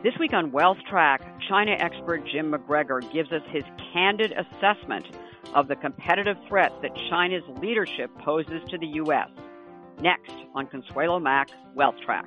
This week on Wealth Track, China expert Jim McGregor gives us his candid assessment of the competitive threat that China's leadership poses to the U.S. Next on Consuelo Mack Wealth Track.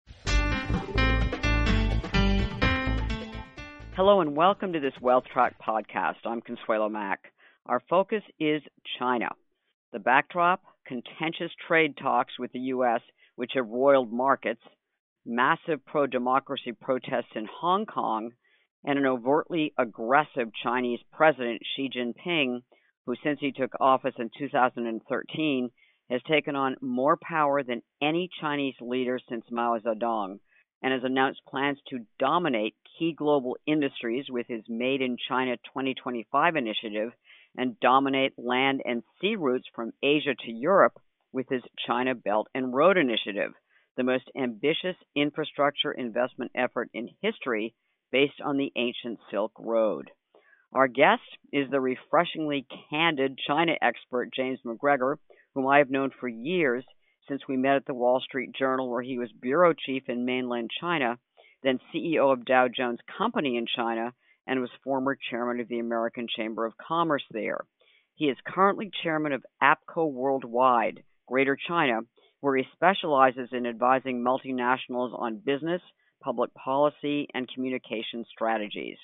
Hello and welcome to this Wealth Track podcast. I'm Consuelo Mack. Our focus is China. The backdrop, contentious trade talks with the U.S., which have roiled markets, massive pro-democracy protests in Hong Kong, and an overtly aggressive Chinese president, Xi Jinping, who since he took office in 2013 has taken on more power than any Chinese leader since Mao Zedong and has announced plans to dominate key global industries with his Made in China 2025 initiative and dominate land and sea routes from Asia to Europe with his China Belt and Road Initiative, the most ambitious infrastructure investment effort in history based on the ancient Silk Road. Our guest is the refreshingly candid China expert James McGregor, whom I have known for years since we met at the Wall Street Journal, where he was bureau chief in mainland China, then CEO of Dow Jones Company in China, and was former chairman of the American Chamber of Commerce there. He is currently chairman of APCO Worldwide, Greater China, where he specializes in advising multinationals on business, public policy, and communication strategies.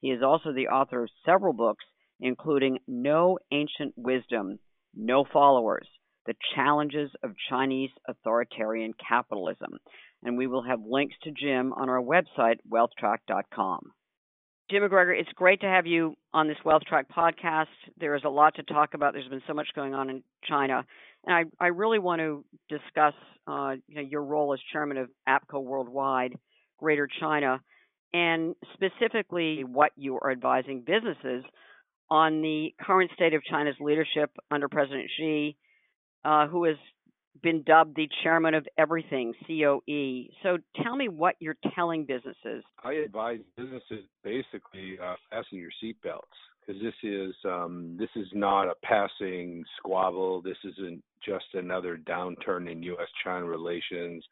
He is also the author of several books, including No Ancient Wisdom, No Followers, The Challenges of Chinese Authoritarian Capitalism. And we will have links to Jim on our website, wealthtrack.com. Jim McGregor, it's great to have you on this Wealth Track podcast. There is a lot to talk about. There's been so much going on in China, and I, I really want to discuss uh, you know, your role as chairman of APCO Worldwide, Greater China, and specifically what you are advising businesses on the current state of China's leadership under President Xi, uh, who has been dubbed the chairman of everything, COE. So tell me what you're telling businesses. I advise businesses basically uh, fasten your seatbelts because this is um, this is not a passing squabble. This isn't just another downturn in U.S.-China relations.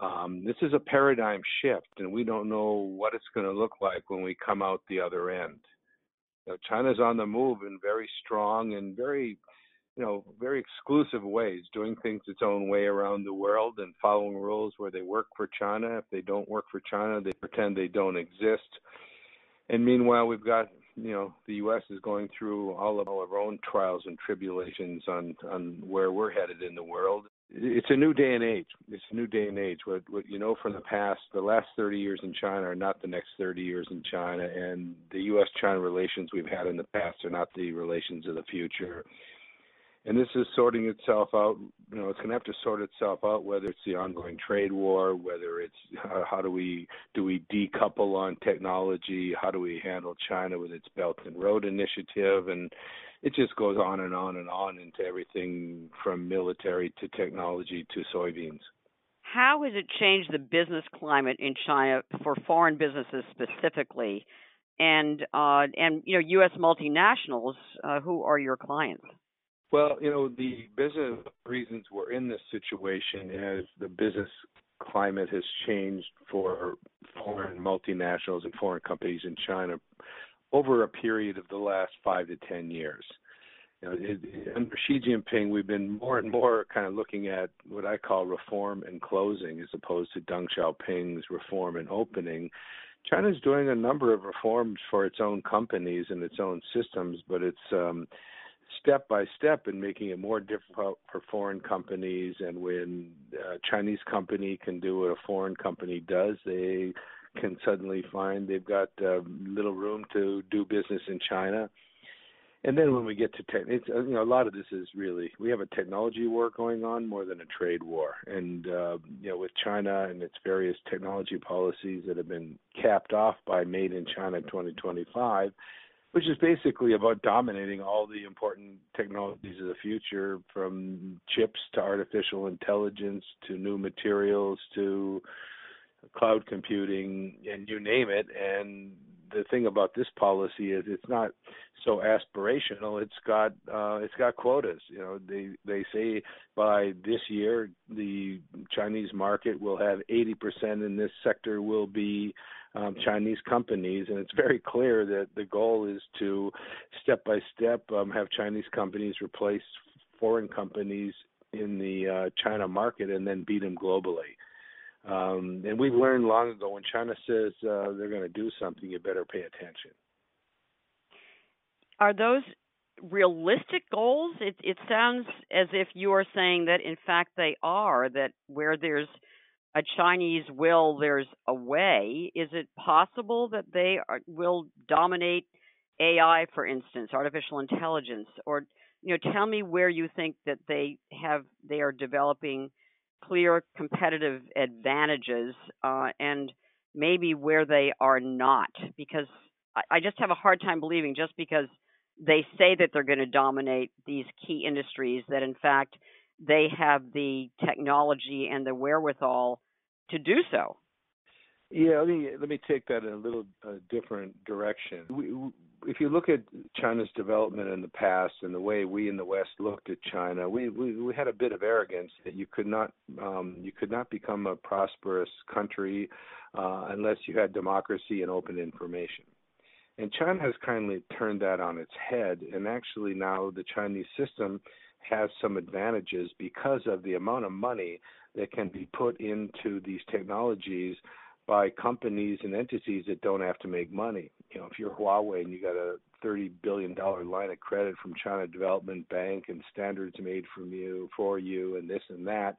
Um, this is a paradigm shift, and we don't know what it's going to look like when we come out the other end. China's on the move and very strong and very, you know, very exclusive ways, doing things its own way around the world and following rules where they work for China. If they don't work for China, they pretend they don't exist. And meanwhile, we've got you know the U.S. is going through all of our own trials and tribulations on on where we're headed in the world it's a new day and age. It's a new day and age. What, what you know from the past, the last 30 years in China are not the next 30 years in China, and the U.S.-China relations we've had in the past are not the relations of the future. And this is sorting itself out. You know, it's going to have to sort itself out. Whether it's the ongoing trade war, whether it's how, how do we do we decouple on technology, how do we handle China with its Belt and Road Initiative, and it just goes on and on and on into everything from military to technology to soybeans. How has it changed the business climate in China for foreign businesses specifically, and uh, and you know U.S. multinationals? Uh, who are your clients? Well, you know the business reasons we're in this situation as the business climate has changed for foreign multinationals and foreign companies in China over a period of the last five to ten years. You know, it, under Xi Jinping, we've been more and more kind of looking at what I call reform and closing, as opposed to Deng Xiaoping's reform and opening. China's doing a number of reforms for its own companies and its own systems, but it's um, step by step in making it more difficult for foreign companies. And when a Chinese company can do what a foreign company does, they can suddenly find they've got uh, little room to do business in China. And then when we get to tech, it's uh, you know a lot of this is really we have a technology war going on more than a trade war, and uh, you know with China and its various technology policies that have been capped off by Made in China 2025, which is basically about dominating all the important technologies of the future, from chips to artificial intelligence to new materials to cloud computing and you name it. And the thing about this policy is it's not so aspirational. It's got uh it's got quotas. You know they they say by this year the chinese market will have 80% in this sector will be um, Chinese companies, and it's very clear that the goal is to step by step um, have Chinese companies replace foreign companies in the uh, China market and then beat them globally. Um, and we've learned long ago when China says uh, they're going to do something, you better pay attention. Are those realistic goals? It, it sounds as if you are saying that, in fact, they are. That where there's a Chinese will, there's a way. Is it possible that they are, will dominate AI, for instance, artificial intelligence, or you know, tell me where you think that they have they are developing clear competitive advantages uh, and maybe where they are not because I, I just have a hard time believing just because they say that they're going to dominate these key industries that in fact they have the technology and the wherewithal to do so. Yeah, let me let me take that in a little uh, different direction. We, if you look at China's development in the past and the way we in the West looked at China, we we, we had a bit of arrogance that you could not um, you could not become a prosperous country uh, unless you had democracy and open information. And China has kindly turned that on its head, and actually now the Chinese system has some advantages because of the amount of money that can be put into these technologies by companies and entities that don't have to make money. You know, if you're Huawei and you got a thirty billion dollar line of credit from China Development Bank and standards made from you for you and this and that,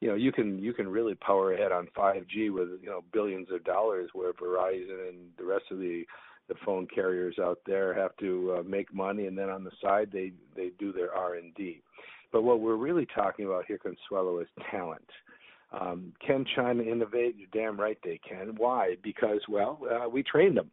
you know, you can you can really power ahead on 5G with you know billions of dollars where Verizon and the rest of the the phone carriers out there have to uh, make money and then on the side they they do their R&D. But what we're really talking about here Consuelo is talent. Um, can China innovate? You're damn right they can. Why? Because, well, uh, we trained them.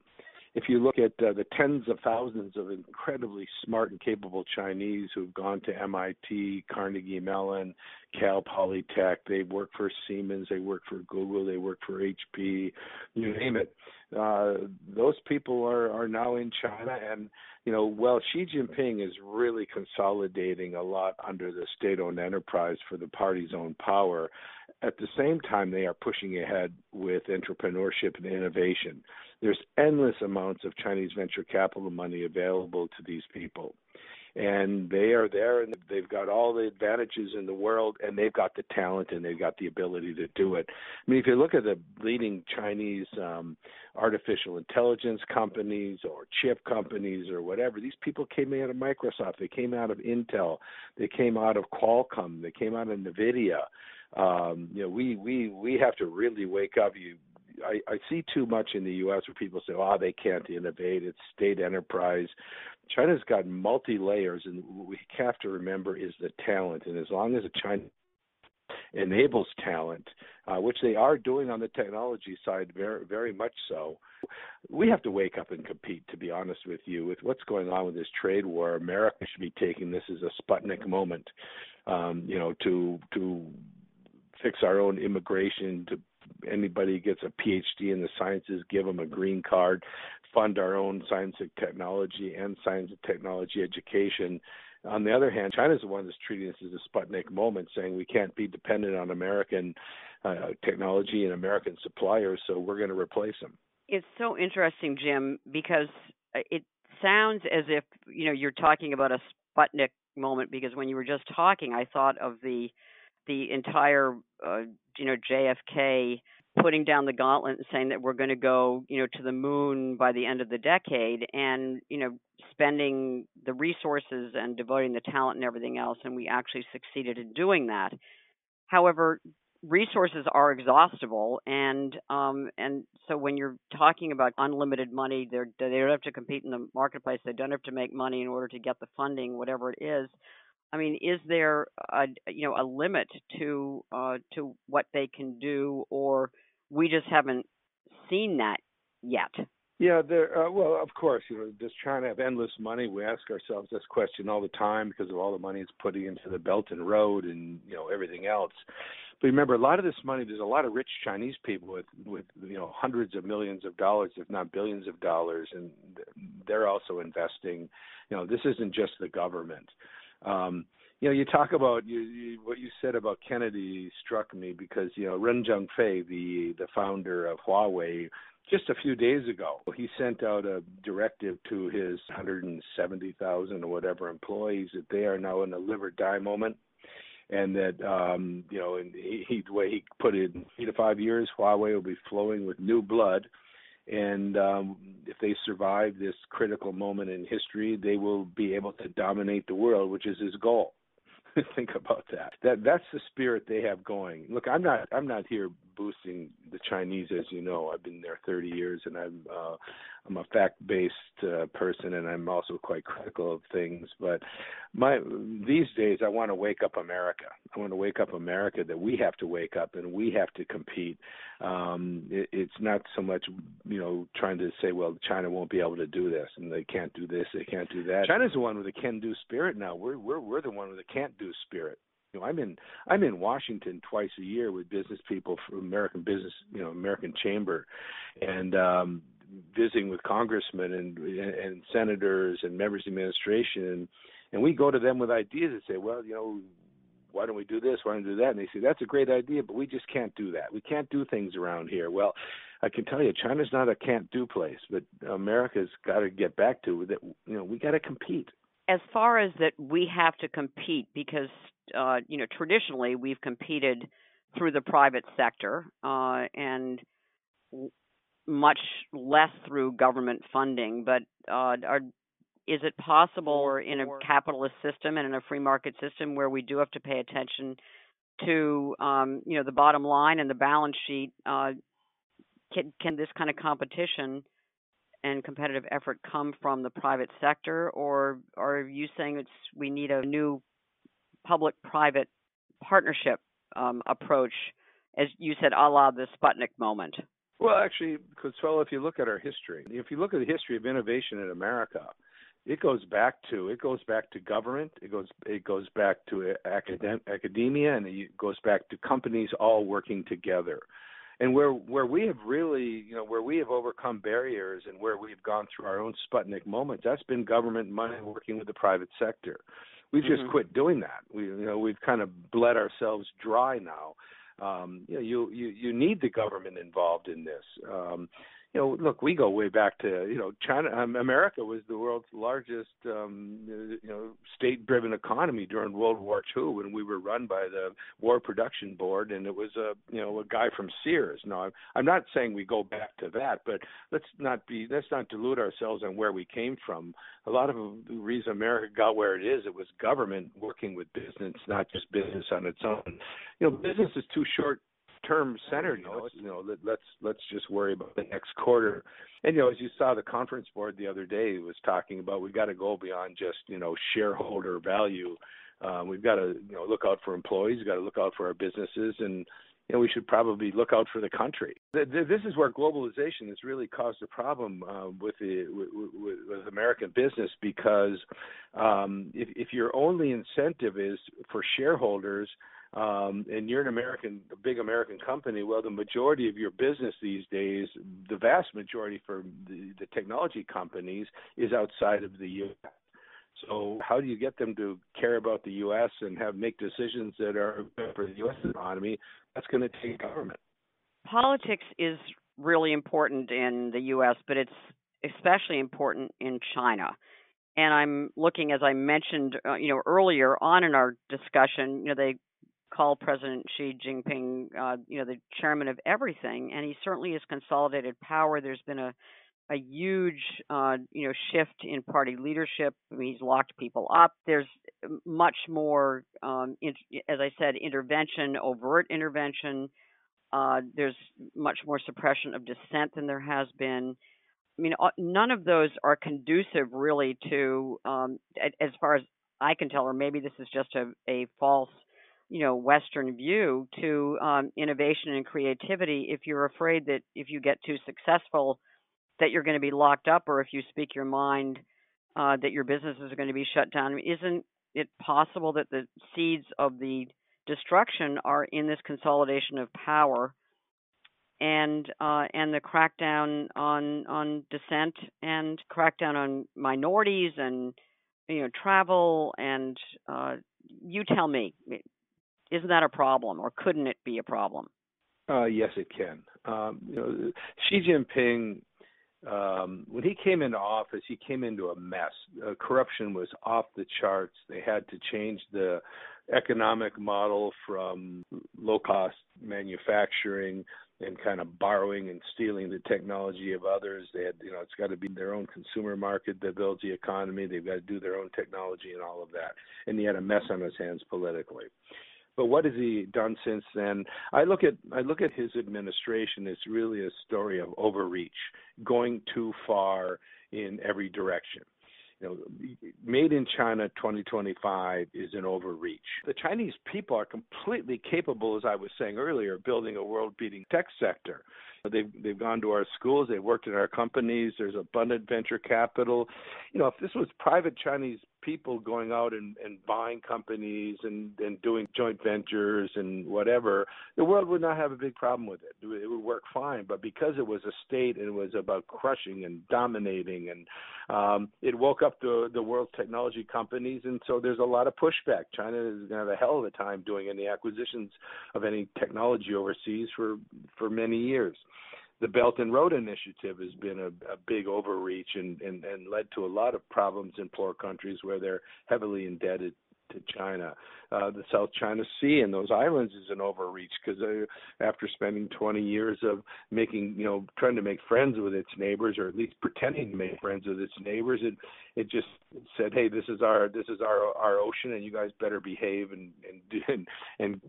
If you look at uh, the tens of thousands of incredibly smart and capable Chinese who've gone to MIT, Carnegie Mellon, Cal Polytech, they work for Siemens, they work for Google, they work for HP, you name it. Uh, those people are, are now in China, and you know, well, Xi Jinping is really consolidating a lot under the state-owned enterprise for the party's own power at the same time, they are pushing ahead with entrepreneurship and innovation. There's endless amounts of Chinese venture capital money available to these people. And they are there and they've got all the advantages in the world and they've got the talent and they've got the ability to do it. I mean, if you look at the leading Chinese um, artificial intelligence companies or chip companies or whatever, these people came out of Microsoft, they came out of Intel, they came out of Qualcomm, they came out of NVIDIA um, you know, we we we have to really wake up. You, I, I see too much in the U.S. where people say, "Oh, they can't innovate; it's state enterprise." China's got multi layers, and what we have to remember is the talent. And as long as China enables talent, uh, which they are doing on the technology side, very very much so. We have to wake up and compete. To be honest with you, with what's going on with this trade war, America should be taking this as a Sputnik moment. Um, you know, to to fix our own immigration to anybody gets a PhD in the sciences, give them a green card, fund our own science and technology and science and technology education. On the other hand, China's the one that's treating this as a Sputnik moment, saying we can't be dependent on American uh, technology and American suppliers, so we're going to replace them. It's so interesting, Jim, because it sounds as if you know you're talking about a Sputnik moment. Because when you were just talking, I thought of the the entire uh, you know JFK putting down the gauntlet and saying that we're going to go, you know, to the moon by the end of the decade and, you know, spending the resources and devoting the talent and everything else and we actually succeeded in doing that. However, resources are exhaustible and um and so when you're talking about unlimited money they're they don't have to compete in the marketplace they don't have to make money in order to get the funding whatever it is i mean is there a you know a limit to uh to what they can do or we just haven't seen that yet yeah, there. Uh, well, of course, you know, does China have endless money? We ask ourselves this question all the time because of all the money it's putting into the Belt and Road and you know everything else. But remember, a lot of this money, there's a lot of rich Chinese people with with you know hundreds of millions of dollars, if not billions of dollars, and they're also investing. You know, this isn't just the government. Um, you know, you talk about you, you, what you said about Kennedy struck me because you know Ren Zhengfei, the the founder of Huawei, just a few days ago, he sent out a directive to his 170,000 or whatever employees that they are now in a live or die moment, and that um, you know, and he, he the way he put it, in three to five years, Huawei will be flowing with new blood, and um, if they survive this critical moment in history, they will be able to dominate the world, which is his goal. think about that. That that's the spirit they have going. Look, I'm not I'm not here boosting the Chinese, as you know. I've been there 30 years, and I'm uh, I'm a fact-based uh, person, and I'm also quite critical of things. But my these days, I want to wake up America. I want to wake up America that we have to wake up and we have to compete. Um, it, it's not so much, you know, trying to say, well, China won't be able to do this, and they can't do this, they can't do that. China's the one with the can-do spirit now. We're we're we're the one with the can't-do spirit. You know, I'm in I'm in Washington twice a year with business people from American Business, you know, American Chamber, and um, visiting with congressmen and and senators and members of the administration, and and we go to them with ideas and say, well, you know, why don't we do this? Why don't we do that? And they say that's a great idea, but we just can't do that. We can't do things around here. Well, I can tell you, China's not a can't do place, but America's got to get back to that. You know, we got to compete. As far as that, we have to compete because uh, you know traditionally we've competed through the private sector uh, and much less through government funding. But uh, are is it possible or in a capitalist system and in a free market system where we do have to pay attention to um, you know the bottom line and the balance sheet uh, can, can this kind of competition and competitive effort come from the private sector or, or are you saying it's we need a new public private partnership um, approach as you said a la the Sputnik moment well actually Consuelo if you look at our history if you look at the history of innovation in America it goes back to it goes back to government it goes it goes back to academ- academia and it goes back to companies all working together. And where where we have really you know where we have overcome barriers and where we've gone through our own Sputnik moments that's been government money working with the private sector. We've mm-hmm. just quit doing that. We you know we've kind of bled ourselves dry now um, you know you you you need the government involved in this. Um, you know, look, we go way back to you know China. Um, America was the world's largest um, you know state-driven economy during World War II when we were run by the War Production Board, and it was a you know a guy from Sears. No, I'm, I'm not saying we go back to that, but let's not be let's not delude ourselves on where we came from. A lot of the reason America got where it is, it was government working with business, not just business on its own. You know, business is too short term centered. You know, you know, let, let's let's just worry about the next quarter. And you know, as you saw, the conference board the other day was talking about we've got to go beyond just you know shareholder value. Um, we've got to you know look out for employees. We've got to look out for our businesses, and you know we should probably look out for the country. This is where globalization has really caused a problem uh, with the with, with, American business because um, if, if your only incentive is for shareholders um, and you're an American, a big American company, well, the majority of your business these days, the vast majority for the, the technology companies, is outside of the U.S. So, how do you get them to care about the U.S. and have make decisions that are good for the U.S. economy? That's going to take government. Politics is really important in the U.S., but it's especially important in China. And I'm looking, as I mentioned, uh, you know, earlier on in our discussion, you know, they call President Xi Jinping, uh, you know, the chairman of everything, and he certainly has consolidated power. There's been a a huge, uh, you know, shift in party leadership. I mean, he's locked people up. There's much more, um, in, as I said, intervention, overt intervention. Uh, there's much more suppression of dissent than there has been. I mean, uh, none of those are conducive really to, um, as far as I can tell, or maybe this is just a, a false, you know, Western view to um, innovation and creativity. If you're afraid that if you get too successful, that you're going to be locked up, or if you speak your mind, uh, that your businesses are going to be shut down. Isn't it possible that the seeds of the destruction are in this consolidation of power and uh, and the crackdown on on dissent and crackdown on minorities and you know travel and uh, you tell me isn't that a problem or couldn't it be a problem uh, yes it can um, you know Xi Jinping um, when he came into office, he came into a mess. Uh, corruption was off the charts. They had to change the economic model from low cost manufacturing and kind of borrowing and stealing the technology of others. They had, you know, it's got to be their own consumer market that builds the economy. They've got to do their own technology and all of that. And he had a mess on his hands politically. But what has he done since then? I look at I look at his administration. It's really a story of overreach, going too far in every direction you know, made in China 2025 is an overreach. The Chinese people are completely capable, as I was saying earlier, of building a world-beating tech sector. They've they've gone to our schools, they've worked in our companies. There's abundant venture capital. You know, if this was private Chinese people going out and, and buying companies and, and doing joint ventures and whatever, the world would not have a big problem with it. It would work fine. But because it was a state and it was about crushing and dominating, and um, it woke up the the world's technology companies, and so there's a lot of pushback. China is going to have a hell of a time doing any acquisitions of any technology overseas for for many years the Belt and Road Initiative has been a, a big overreach and, and, and led to a lot of problems in poor countries where they're heavily indebted to China. Uh, the South China Sea and those islands is an overreach because after spending 20 years of making, you know, trying to make friends with its neighbors or at least pretending to make friends with its neighbors, it it just said, hey, this is our this is our our ocean, and you guys better behave and and and and,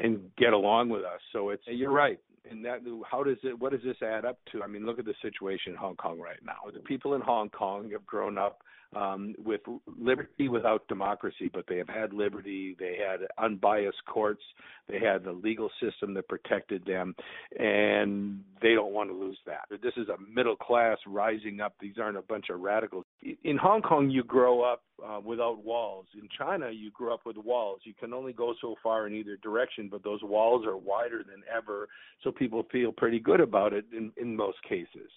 and get along with us. So it's you're right and that how does it what does this add up to i mean look at the situation in hong kong right now the people in hong kong have grown up um, with liberty without democracy, but they have had liberty. They had unbiased courts. They had the legal system that protected them, and they don't want to lose that. This is a middle class rising up. These aren't a bunch of radicals. In Hong Kong, you grow up uh, without walls. In China, you grow up with walls. You can only go so far in either direction, but those walls are wider than ever, so people feel pretty good about it in, in most cases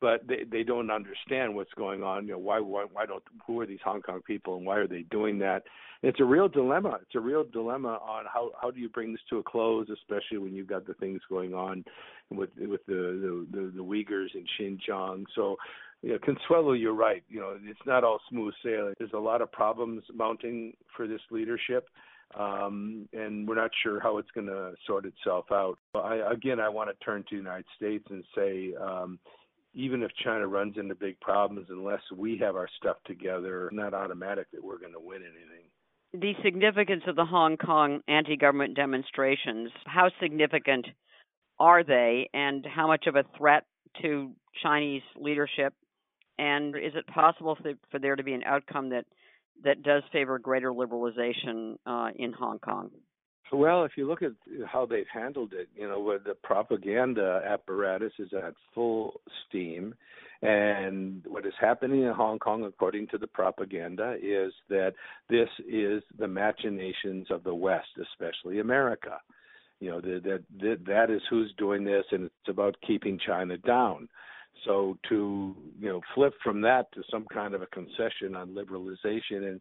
but they they don't understand what's going on. You know, why why why don't who are these Hong Kong people and why are they doing that? it's a real dilemma. It's a real dilemma on how how do you bring this to a close, especially when you've got the things going on with with the the, the, the Uyghurs in Xinjiang. So. You know, Consuelo, you're right. You know, it's not all smooth sailing. There's a lot of problems mounting for this leadership um, and we're not sure how it's going to sort itself out. I, again, I want to turn to the United States and say, um, even if China runs into big problems, unless we have our stuff together, not automatic that we're going to win anything. The significance of the Hong Kong anti government demonstrations, how significant are they, and how much of a threat to Chinese leadership? And is it possible for, there to be an outcome that, that does favor greater liberalization uh, in Hong Kong? Well, if you look at how they've handled it, you know, where the propaganda apparatus is at full steam, and what is happening in Hong Kong, according to the propaganda, is that this is the machinations of the West, especially America. You know, that that that is who's doing this, and it's about keeping China down. So to you know flip from that to some kind of a concession on liberalization, and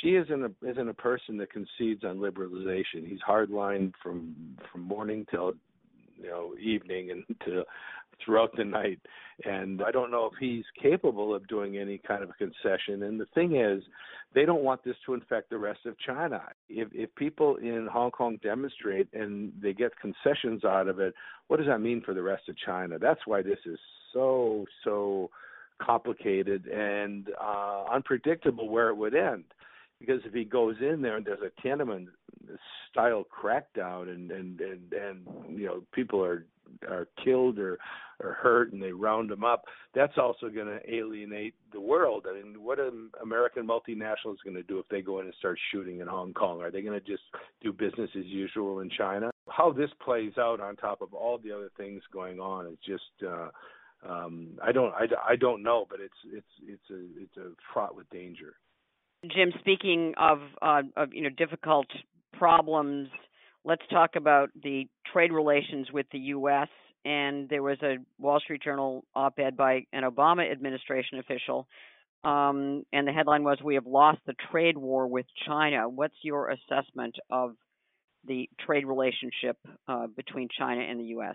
Xi isn't a isn't a person that concedes on liberalization. He's hardline from from morning till you know evening and to throughout the night. And I don't know if he's capable of doing any kind of a concession. And the thing is, they don't want this to infect the rest of China. If if people in Hong Kong demonstrate and they get concessions out of it, what does that mean for the rest of China? That's why this is so so complicated and uh, unpredictable where it would end. Because if he goes in there and there's a Tiananmen style crackdown and and and and you know people are are killed or or hurt and they round them up that's also going to alienate the world. I mean what an american multinational is going to do if they go in and start shooting in hong kong? Are they going to just do business as usual in china? How this plays out on top of all the other things going on is just uh um i don't i, I don't know but it's it's it's a it's a fraught with danger jim speaking of uh of you know difficult problems let's talk about the trade relations with the U.S. And there was a Wall Street Journal op ed by an Obama administration official. Um, and the headline was We have lost the trade war with China. What's your assessment of the trade relationship uh, between China and the U.S.?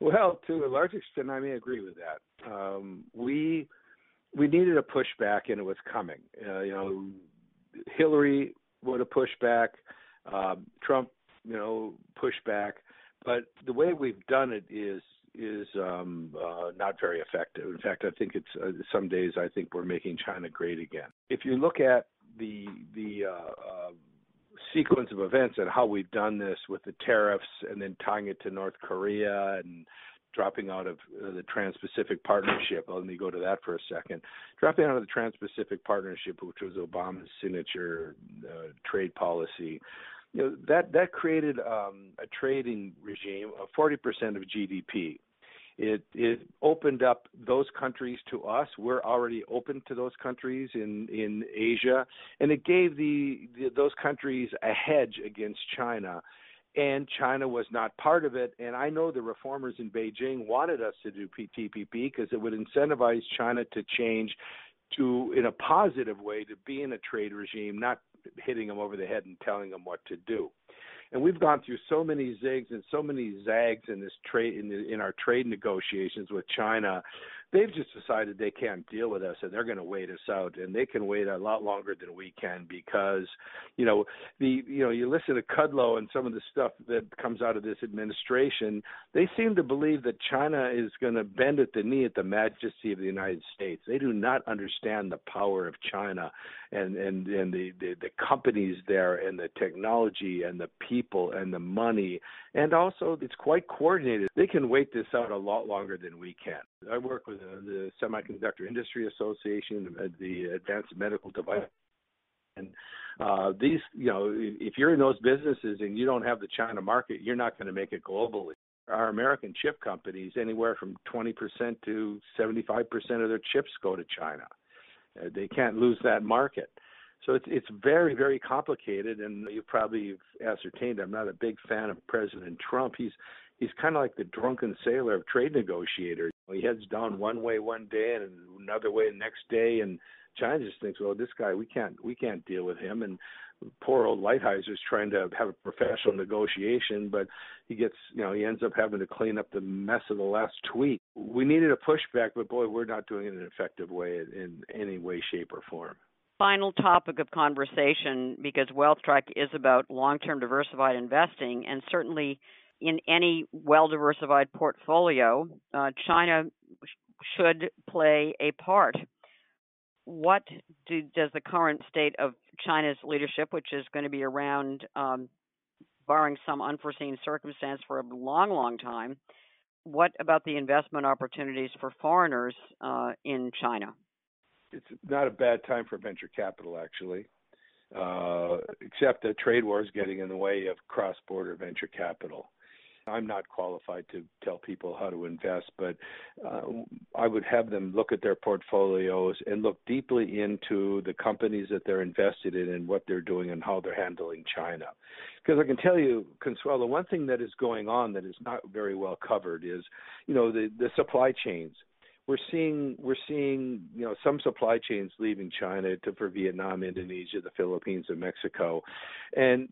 Well, to a large extent, I may agree with that. Um, we we needed a pushback, and it was coming. Uh, you know, Hillary would have pushed back. Uh, Trump you know, pushback. But the way we've done it is is um, uh, not very effective. In fact, I think it's uh, some days I think we're making China great again. If you look at the the uh, uh, sequence of events and how we've done this with the tariffs and then tying it to North Korea and dropping out of uh, the Trans-Pacific Partnership. Let me go to that for a second. Dropping out of the Trans-Pacific Partnership, which was Obama's signature uh, trade policy, you know that that created um, a trading regime of 40% of GDP. It it opened up those countries to us. We're already open to those countries in in Asia, and it gave the, the those countries a hedge against China. And China was not part of it. And I know the reformers in Beijing wanted us to do TPP because it would incentivize China to change to in a positive way to be in a trade regime, not hitting them over the head and telling them what to do. And we've gone through so many zigs and so many zags in this trade in, the, in our trade negotiations with China they've just decided they can't deal with us and they're going to wait us out and they can wait a lot longer than we can because you know the you know you listen to Kudlow and some of the stuff that comes out of this administration they seem to believe that China is going to bend at the knee at the majesty of the United States. They do not understand the power of China and and and the the, the companies there and the technology and the people and the money. And also it's quite coordinated. They can wait this out a lot longer than we can I work with uh, the Semiconductor Industry Association, the Advanced Medical Device, and uh, these, you know, if you're in those businesses and you don't have the China market, you're not going to make it globally. Our American chip companies, anywhere from 20% to 75% of their chips go to China. Uh, they can't lose that market. So it's it's very very complicated, and you probably have ascertained I'm not a big fan of President Trump. He's he's kind of like the drunken sailor of trade negotiators. He heads down one way one day and another way the next day, and China just thinks, well, this guy we can't we can't deal with him, and poor old Lighthizer is trying to have a professional negotiation, but he gets, you know, he ends up having to clean up the mess of the last tweet. We needed a pushback, but boy, we're not doing it in an effective way in any way, shape, or form. Final topic of conversation because WealthTrack is about long term diversified investing, and certainly in any well diversified portfolio, uh, China should play a part. What do, does the current state of China's leadership, which is going to be around, um, barring some unforeseen circumstance, for a long, long time, what about the investment opportunities for foreigners uh, in China? It's not a bad time for venture capital, actually, uh, except that trade war is getting in the way of cross border venture capital. I'm not qualified to tell people how to invest, but uh, I would have them look at their portfolios and look deeply into the companies that they're invested in and what they're doing and how they're handling China. Because I can tell you, Consuelo, one thing that is going on that is not very well covered is, you know, the the supply chains we're seeing we're seeing you know some supply chains leaving China to for Vietnam, Indonesia, the Philippines, and Mexico, and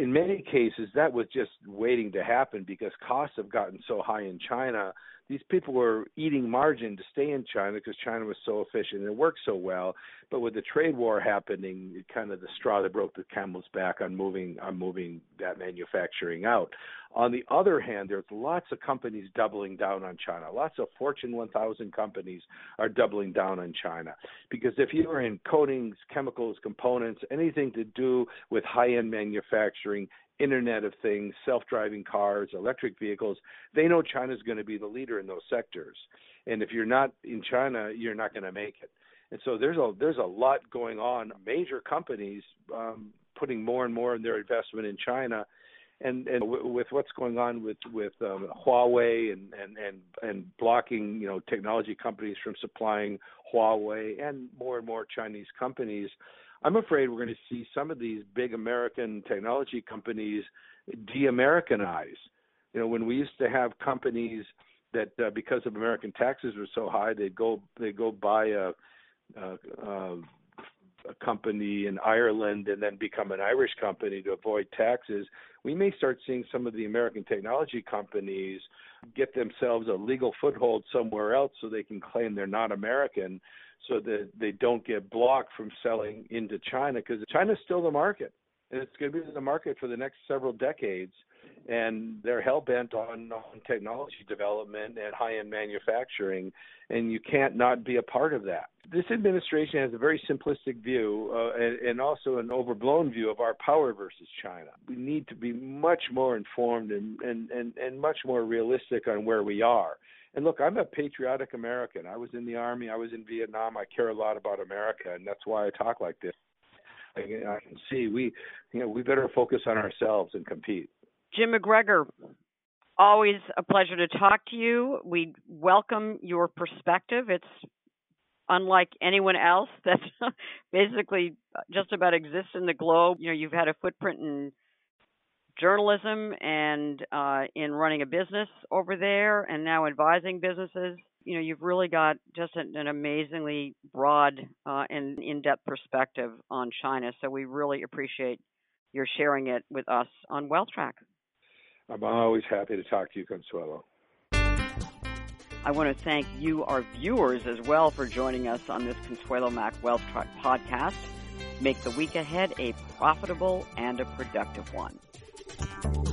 in many cases, that was just waiting to happen because costs have gotten so high in China. These people were eating margin to stay in China because China was so efficient and it worked so well. But with the trade war happening, it kind of the straw that broke the camel's back on moving on moving that manufacturing out. On the other hand, there's lots of companies doubling down on China. Lots of Fortune 1000 companies are doubling down on China because if you are in coatings, chemicals, components, anything to do with high-end manufacturing, Internet of Things, self-driving cars, electric vehicles, they know China's going to be the leader in those sectors. And if you're not in China, you're not going to make it. And so there's a there's a lot going on. Major companies um, putting more and more in their investment in China and and w- with what's going on with with um, Huawei and and and and blocking you know technology companies from supplying Huawei and more and more Chinese companies, I'm afraid we're going to see some of these big American technology companies de-Americanize. You know, when we used to have companies that uh, because of American taxes were so high, they'd go they go buy a, a, a a company in Ireland and then become an Irish company to avoid taxes, we may start seeing some of the American technology companies get themselves a legal foothold somewhere else so they can claim they're not American so that they don't get blocked from selling into China because China's still the market. And it's going to be the market for the next several decades and they're hell bent on, on technology development and high end manufacturing, and you can't not be a part of that. This administration has a very simplistic view uh, and, and also an overblown view of our power versus China. We need to be much more informed and, and, and, and much more realistic on where we are. And look, I'm a patriotic American. I was in the army. I was in Vietnam. I care a lot about America, and that's why I talk like this. I, I can see we, you know, we better focus on ourselves and compete. Jim McGregor, always a pleasure to talk to you. We welcome your perspective. It's unlike anyone else that basically just about exists in the globe. You know, you've had a footprint in journalism and uh, in running a business over there, and now advising businesses. You know, you've really got just an, an amazingly broad uh, and in-depth perspective on China. So we really appreciate your sharing it with us on WealthTrack. I'm always happy to talk to you, Consuelo. I want to thank you, our viewers, as well for joining us on this Consuelo Mack Wealth Track podcast. Make the week ahead a profitable and a productive one. あ!